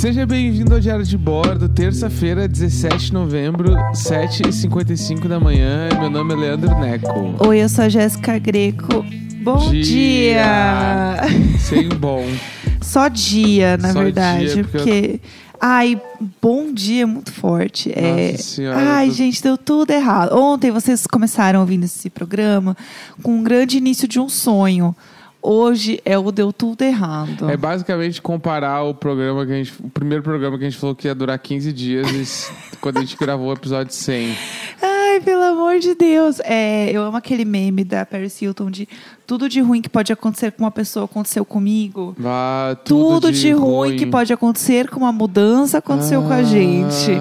Seja bem-vindo ao Diário de Bordo, terça-feira, 17 de novembro, 7h55 da manhã. Meu nome é Leandro Neco. Oi, eu sou a Jéssica Greco. Bom dia! Sem bom. Só dia, na Só verdade, dia, porque eu- porque. Ai, bom dia é muito forte. é... Senhora, Ai, tô- gente, deu tudo errado. Ontem vocês começaram ouvindo esse programa com um grande início de um sonho. Hoje é o deu tudo errado. É basicamente comparar o programa que a gente. O primeiro programa que a gente falou que ia durar 15 dias e quando a gente gravou o episódio 100. Ai, pelo amor de Deus. É, eu amo aquele meme da Paris Hilton de tudo de ruim que pode acontecer com uma pessoa aconteceu comigo. Vá, tudo, Tudo, de, ruim, que pode acontecer com uma mudança aconteceu com a gente.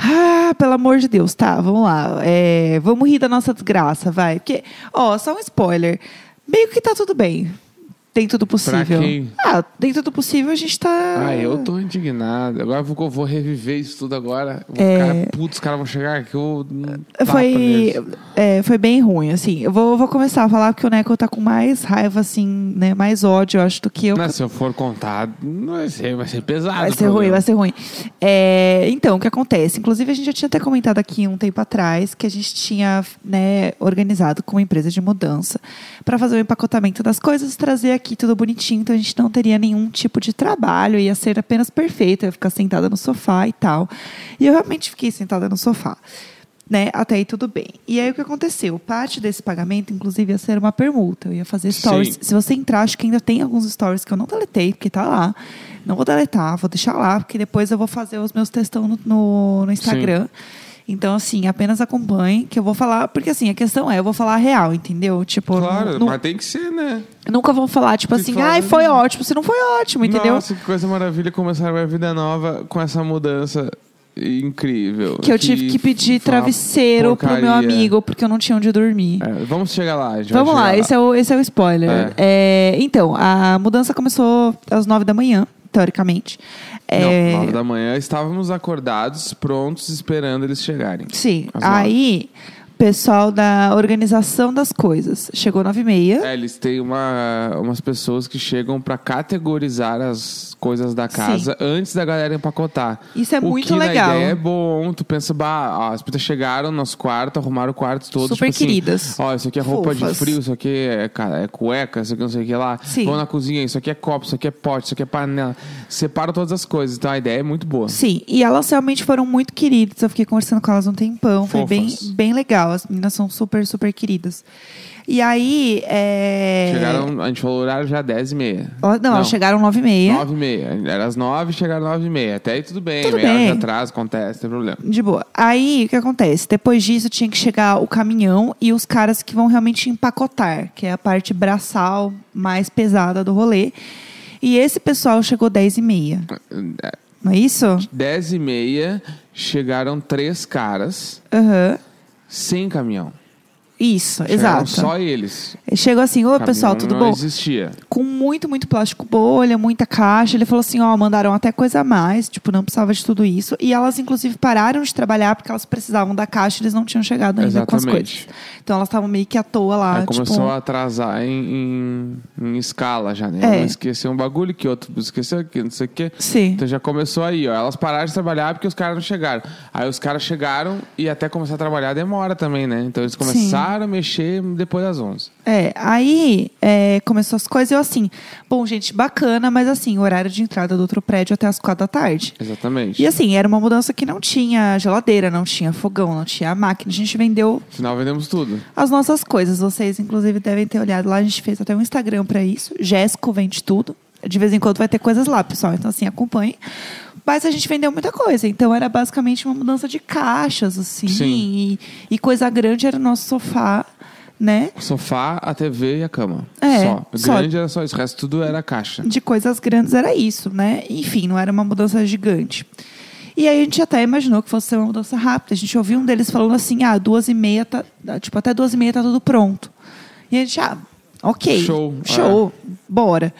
Ah, Ah, pelo amor de Deus, tá, vamos lá. É, vamos rir da nossa desgraça, vai. Porque, ó, só um spoiler. Meio que tá tudo bem. Dentro do possível. quem? Ah, dentro do possível a gente tá. Ah, eu tô indignado. Agora eu vou, vou reviver isso tudo agora. É. putz, os caras vão chegar aqui. Eu, Foi, neles. É, foi bem ruim, assim. Eu vou, vou começar a falar que o Neco tá com mais raiva, assim, né? Mais ódio, eu acho, do que eu. Não, se eu for contar, vai ser, vai ser pesado. Vai ser ruim, vai ser ruim. É, então, o que acontece? Inclusive, a gente já tinha até comentado aqui um tempo atrás que a gente tinha né, organizado com uma empresa de mudança para fazer o empacotamento das coisas, trazer aqui tudo bonitinho, então a gente não teria nenhum tipo de trabalho, ia ser apenas perfeito, ia ficar sentada no sofá e tal. E eu realmente fiquei sentada no sofá. Né? Até aí tudo bem. E aí o que aconteceu? Parte desse pagamento, inclusive, ia ser uma permuta. Eu ia fazer stories. Sim. Se você entrar, acho que ainda tem alguns stories que eu não deletei, porque tá lá. Não vou deletar, vou deixar lá, porque depois eu vou fazer os meus textão no, no, no Instagram. Então, assim, apenas acompanhe, que eu vou falar. Porque, assim, a questão é, eu vou falar a real, entendeu? Tipo, Claro, nu- mas tem que ser, né? nunca vou falar, tipo Tem assim, ai, foi né? ótimo. Se não foi ótimo, entendeu? Nossa, que coisa maravilha começar uma vida nova com essa mudança incrível. que eu tive que pedir travesseiro pro meu porcaria. amigo, porque eu não tinha onde dormir. É, vamos chegar lá. gente Vamos lá, esse é, o, esse é o spoiler. É, então, a mudança começou às nove da manhã, teoricamente. É, Não, nove da manhã estávamos acordados, prontos, esperando eles chegarem. Sim. Nove. Pessoal da organização das coisas chegou nove e meia. É, eles têm uma, umas pessoas que chegam pra categorizar as coisas da casa antes da galera empacotar. Isso é o muito que legal. Na ideia é bom. Tu pensa, bah, ó, as pessoas chegaram no nosso quarto, arrumaram o quarto todo. Super tipo assim, queridas. Ó, isso aqui é roupa Fofas. de frio, isso aqui é, é cueca, isso aqui não sei o que lá. Sim. Vão na cozinha, isso aqui é copo, isso aqui é pote, isso aqui é panela. Separam todas as coisas. Então a ideia é muito boa. Sim, e elas realmente foram muito queridas. Eu fiquei conversando com elas um tempão. Foi bem, Fofas. bem legal. As meninas são super, super queridas. E aí. É... Chegaram, a gente falou o horário já 10 e meia. Não, elas chegaram nove e meia. Nove e meia. Era às nove, chegaram nove e meia. Até aí tudo bem. Tudo meia hora bem. de atraso, acontece, não tem problema. De boa. Aí, o que acontece? Depois disso, tinha que chegar o caminhão e os caras que vão realmente empacotar, que é a parte braçal mais pesada do rolê. E esse pessoal chegou 10 e meia. Não é isso? Dez e meia, chegaram três caras Aham. Sem caminhão. Isso, Chegaram exato. só eles. Chegou assim, ô pessoal, tudo não bom? existia. Com muito, muito plástico bolha, muita caixa. Ele falou assim, ó, mandaram até coisa a mais, tipo, não precisava de tudo isso. E elas, inclusive, pararam de trabalhar porque elas precisavam da caixa e eles não tinham chegado ainda com as Exatamente. coisas. Então elas estavam meio que à toa lá, Aí começou tipo... a atrasar em, em, em escala já, né? É. Um esqueceu um bagulho que outro esqueceu aqui, não sei o quê. Sim. Então já começou aí, ó. Elas pararam de trabalhar porque os caras não chegaram. Aí os caras chegaram e até começar a trabalhar demora também, né? Então eles começaram a mexer depois das 11. É, aí é, começou as coisas e eu assim, bom, gente, bacana, mas assim, horário de entrada do outro prédio até as quatro da tarde. Exatamente. E assim, era uma mudança que não tinha geladeira, não tinha fogão, não tinha máquina. A gente vendeu No final vendemos tudo. as nossas coisas. Vocês, inclusive, devem ter olhado lá. A gente fez até um Instagram pra isso. Jéssico vende tudo. De vez em quando vai ter coisas lá, pessoal. Então, assim, acompanhe. Mas a gente vendeu muita coisa. Então, era basicamente uma mudança de caixas, assim. Sim. E, e coisa grande era o nosso sofá, né? O sofá, a TV e a cama. É, só. O só. grande era só isso. O resto tudo era caixa. de coisas grandes era isso, né? Enfim, não era uma mudança gigante. E aí a gente até imaginou que fosse ser uma mudança rápida. A gente ouviu um deles falando assim, ah, duas e meia, tá, tipo, até duas e meia tá tudo pronto. E a gente, ah, ok. Show, Show, bora.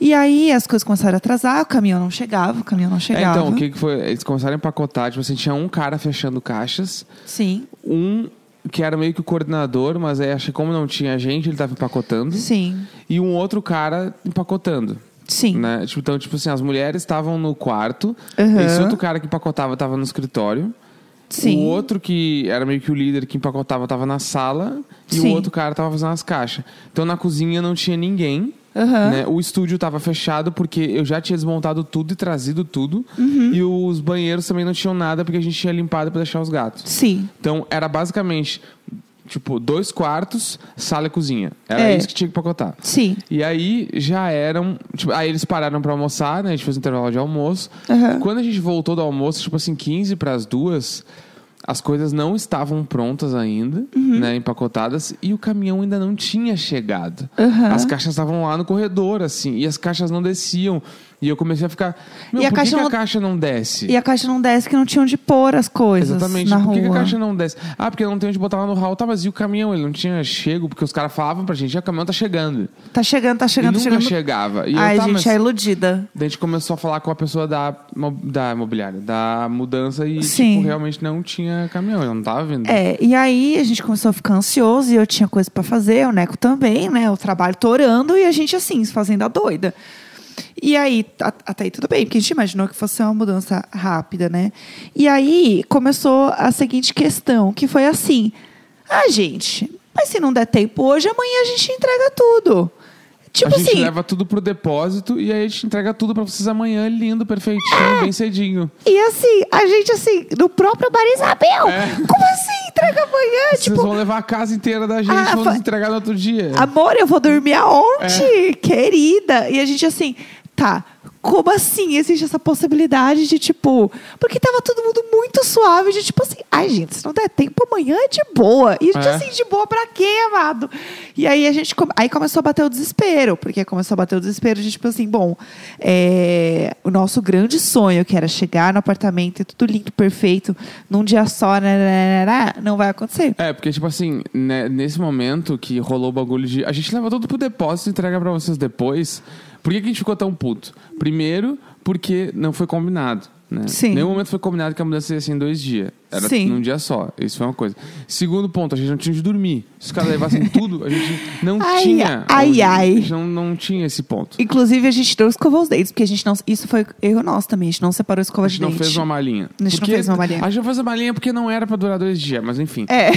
E aí as coisas começaram a atrasar, o caminhão não chegava, o caminhão não É, chegava. então, o que, que foi? Eles começaram a empacotar, tipo assim, tinha um cara fechando caixas, Sim, um que era meio que o coordenador, mas aí acho que como não tinha gente, ele tava empacotando. sim, E um outro cara empacotando. Sim. Né? Tipo, então, tipo assim, as mulheres estavam no quarto, Aham. esse outro cara que empacotava tava no escritório. Sim. O outro que era meio que o líder que empacotava tava na sala e Sim. o outro cara tava fazendo as caixas. Então na cozinha não tinha ninguém. Aham. né? O estúdio tava fechado porque eu já tinha desmontado tudo e trazido tudo. Uhum. E os banheiros também não tinham nada porque a gente tinha limpado pra deixar os gatos. Sim. Então era basicamente tipo dois quartos, sala e cozinha. Era É. isso que tinha que empacotar. Sim. E aí já eram. Tipo, aí eles pararam pra almoçar, né? A gente fez um intervalo de almoço. Aham. Quando a gente voltou do almoço, tipo assim, 15 para as duas, as coisas não estavam prontas ainda, Uhum. né? Empacotadas, e o caminhão ainda não tinha chegado. Aham. As caixas estavam lá no corredor, assim, e as caixas não desciam. E eu comecei a ficar. Meu, E a por caixa que, que não- a caixa não desce? E a caixa não desce que não tinha onde pôr as coisas Exatamente. na Por rua. que, que a caixa não desce? Ah, porque não tem onde botar lá no hall. Tá, mas e o caminhão? Ele não tinha chego, porque os caras falavam pra gente, "Ah, o caminhão tá chegando. Tá chegando, tá E chegando, nunca tá chegando. chegava. E Ai, eu, tá, gente, mas... é iludida. Daí a gente começou a falar com a pessoa da, da imobiliária, da mudança e, Sim. tipo, realmente não tinha caminhão, eu não tava vendo. É, e aí a gente começou a ficar ansioso e eu tinha coisa pra fazer, o Neco também, né? O trabalho torando e a gente assim, se fazendo a doida. E aí, até aí tudo bem, porque a gente imaginou que fosse uma mudança rápida, né? E aí começou a seguinte questão, que foi assim: ah, gente, mas se não der tempo hoje, amanhã a gente entrega tudo. Tipo a gente assim, leva tudo pro depósito e aí a gente entrega tudo pra vocês amanhã, lindo, perfeitinho, bem cedinho. e assim, a gente assim, no próprio Maria Isabel, É. como assim entrega amanhã? Vocês Tipo, vão levar a casa inteira da gente, Ah, nos entregar no outro dia. Amor, eu vou dormir aonde? É. Querida. E a gente assim, tá. Como assim existe essa possibilidade de, tipo. Porque tava todo mundo muito suave, de tipo assim, ai, gente, se não der tempo amanhã é de boa. E a gente É. assim, de boa pra quê, amado? E aí a gente. Aí começou a bater o desespero, porque começou a bater o desespero de, tipo assim, bom, é, o nosso grande sonho, que era chegar no apartamento e tudo lindo, perfeito, num dia só, né, né, né, não vai acontecer. É, porque, tipo assim, né, nesse momento que rolou o bagulho de. A gente leva tudo pro depósito e entrega pra vocês depois. Por que, que a gente ficou tão puto? Primeiro, porque não foi combinado. Né? Sim. Nenhum momento foi combinado que a mudança ia ser em dois dias. Era Sim. num dia só. Isso foi uma coisa. Segundo ponto, a gente não tinha de dormir. Se os caras levassem tudo, a gente não Ai, tinha. ai, ai. A gente não, não tinha esse ponto. Inclusive, a gente não escovou os dentes, porque a gente não. Isso foi erro nosso também. A gente não separou a escova A de gente não dente. fez uma malinha. A gente não Porque- fez uma malinha. A gente não fez uma malinha porque não era pra durar dois dias, mas enfim. É.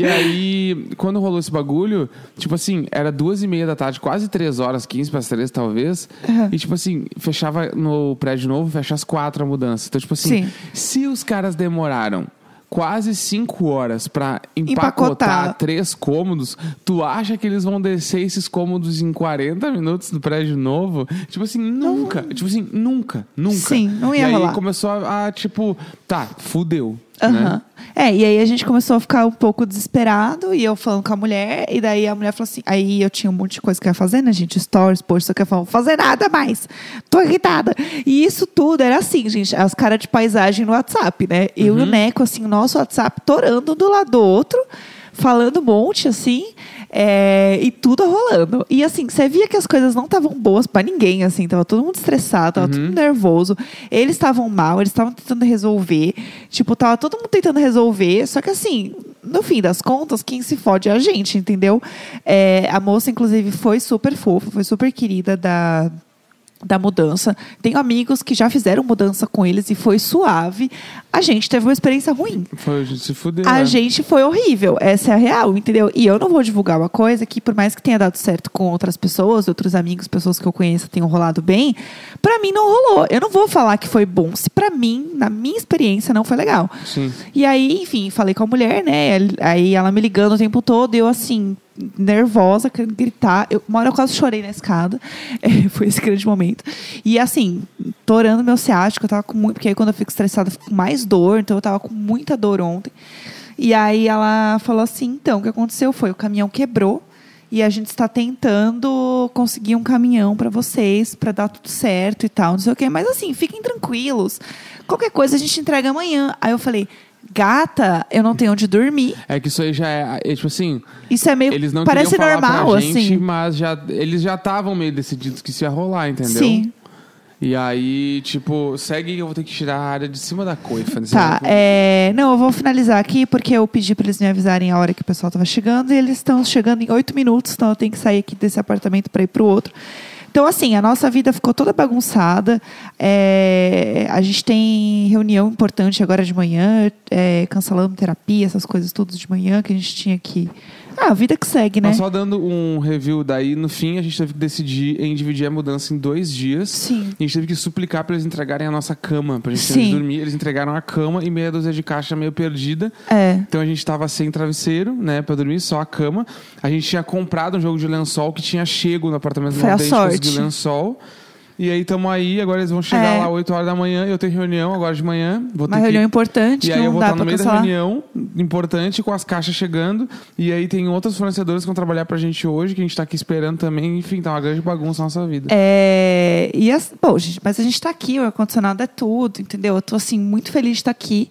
E aí, quando rolou esse bagulho, tipo assim, era duas e meia da tarde, quase três horas, 15 para três, talvez. Uhum. E tipo assim, fechava no prédio novo, fecha às quatro a mudança. Então, tipo assim, Sim. se os caras demoraram quase cinco horas pra empacotar, Empacotar. três cômodos, tu acha que eles vão descer esses cômodos em 40 minutos do prédio novo? Tipo assim, nunca. Tipo assim, nunca, nunca. Sim, não ia e aí rolar. começou a, a, tipo, tá, fudeu. Aham. Né? É, e aí a gente começou a ficar um pouco desesperado, e eu falando com a mulher, e daí a mulher falou assim, aí eu tinha um monte de coisa que eu ia fazer, né, gente? Stories, post, só que eu falava, fazer nada mais. Tô irritada. E isso tudo era assim, gente, as caras de paisagem no WhatsApp, né? Eu Uhum. e o Neco, assim, nosso WhatsApp torando do lado do outro, falando um monte, assim, é, e tudo rolando. E assim, você via que as coisas não estavam boas pra ninguém, assim, tava todo mundo estressado, tava todo mundo nervoso. Eles estavam mal, eles estavam tentando resolver. Tipo, tava todo mundo tentando resolver, só que assim, no fim das contas, quem se fode é a gente, entendeu? É, a moça, inclusive, foi super fofa, foi super querida da da mudança. Tenho amigos que já fizeram mudança com eles e foi suave. A gente teve uma experiência ruim. Foi, a gente se fudeu. A né? gente foi horrível, essa é a real, entendeu? E eu não vou divulgar uma coisa que, por mais que tenha dado certo com outras pessoas, outros amigos, pessoas que eu conheço tenham rolado bem, pra mim não rolou. Eu não vou falar que foi bom, se pra mim, na minha experiência, não foi legal. Sim. E aí, enfim, falei com a mulher, né? Aí ela me ligando o tempo todo, eu assim, nervosa, querendo gritar. Eu, uma hora eu quase chorei na escada. É, foi esse grande momento. E assim, torando meu ciático, eu tava com muito. Porque aí quando eu fico estressada, eu fico com mais dor. Então eu tava com muita dor ontem. E aí ela falou assim: então, o que aconteceu foi o caminhão quebrou. E a gente está tentando conseguir um caminhão para vocês, para dar tudo certo e tal, não sei o quê. Mas assim, fiquem tranquilos. Qualquer coisa a gente entrega amanhã. Aí eu falei, gata, eu não tenho onde dormir. É que isso aí já é, é, tipo assim, Isso é meio. eles não parece normal, pra gente, assim. mas já, eles já estavam meio decididos que isso ia rolar, entendeu? Sim. E aí, tipo, segue eu vou ter que tirar a área de cima da coifa. nesse Tá, momento. é, não, eu vou finalizar aqui porque eu pedi para eles me avisarem a hora que o pessoal estava chegando e eles estão chegando em oito minutos, então eu tenho que sair aqui desse apartamento para ir para o outro. Então, assim, a nossa vida ficou toda bagunçada. É, a gente tem reunião importante agora de manhã, é, cancelando terapia, essas coisas tudo de manhã que a gente tinha que. Ah, a vida que segue, né? Mas só dando um review daí, no fim a gente teve que decidir em dividir a mudança em dois dias. Sim. A gente teve que suplicar pra eles entregarem a nossa cama, pra gente ter Sim. dormir. Eles entregaram a cama e meia dúzia de caixa meio perdida. É. Então a gente tava sem travesseiro, né, pra dormir, só a cama. A gente tinha comprado um jogo de lençol que tinha chego no apartamento Foi a sorte. Conseguiu lençol. E aí tamo aí, agora eles vão chegar É. lá 8 horas da manhã, eu tenho reunião agora de manhã. Vou Uma reunião que... importante E aí eu vou estar no meio da cancelar. reunião importante com as caixas chegando. E aí tem outros fornecedores que vão trabalhar pra gente hoje, que a gente tá aqui esperando também. Enfim, tá uma grande bagunça na nossa vida. É, e as, bom, gente, mas a gente tá aqui, o ar-condicionado é tudo, entendeu? Eu tô assim, muito feliz de estar aqui.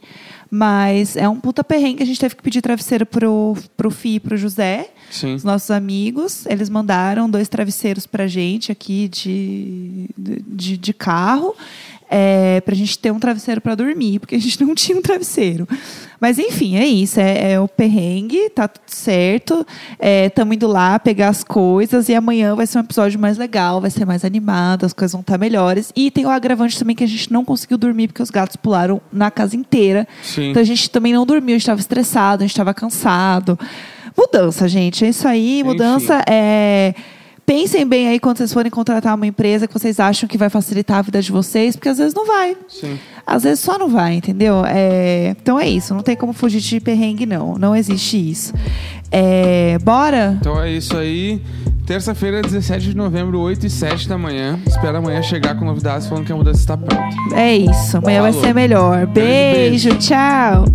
Mas é um puta perrengue. A gente teve que pedir travesseiro pro, pro Fi e pro José, Sim. os nossos amigos. Eles mandaram dois travesseiros pra gente aqui de, de, de carro. É, pra gente ter um travesseiro pra dormir, porque a gente não tinha um travesseiro. Mas enfim, é isso. É, é o perrengue, tá tudo certo. Estamos indo lá pegar as coisas e amanhã vai ser um episódio mais legal, vai ser mais animado, as coisas vão estar melhores. E tem o agravante também que a gente não conseguiu dormir porque os gatos pularam na casa inteira. Sim. Então a gente também não dormiu, a gente estava estressado, a gente estava cansado. Mudança, gente. É isso aí. Mudança é. Pensem bem aí quando vocês forem contratar uma empresa que vocês acham que vai facilitar a vida de vocês, porque às vezes não vai. Sim. Às vezes só não vai, entendeu? É, Então é isso, não tem como fugir de perrengue, não. Não existe isso. É, Bora? Então é isso aí. Terça-feira, 17 de novembro, 8 e 7 da manhã. Espera amanhã chegar com novidades falando que a mudança está pronta. É isso. Amanhã vai Falou. ser melhor. Beijo, beijo. tchau.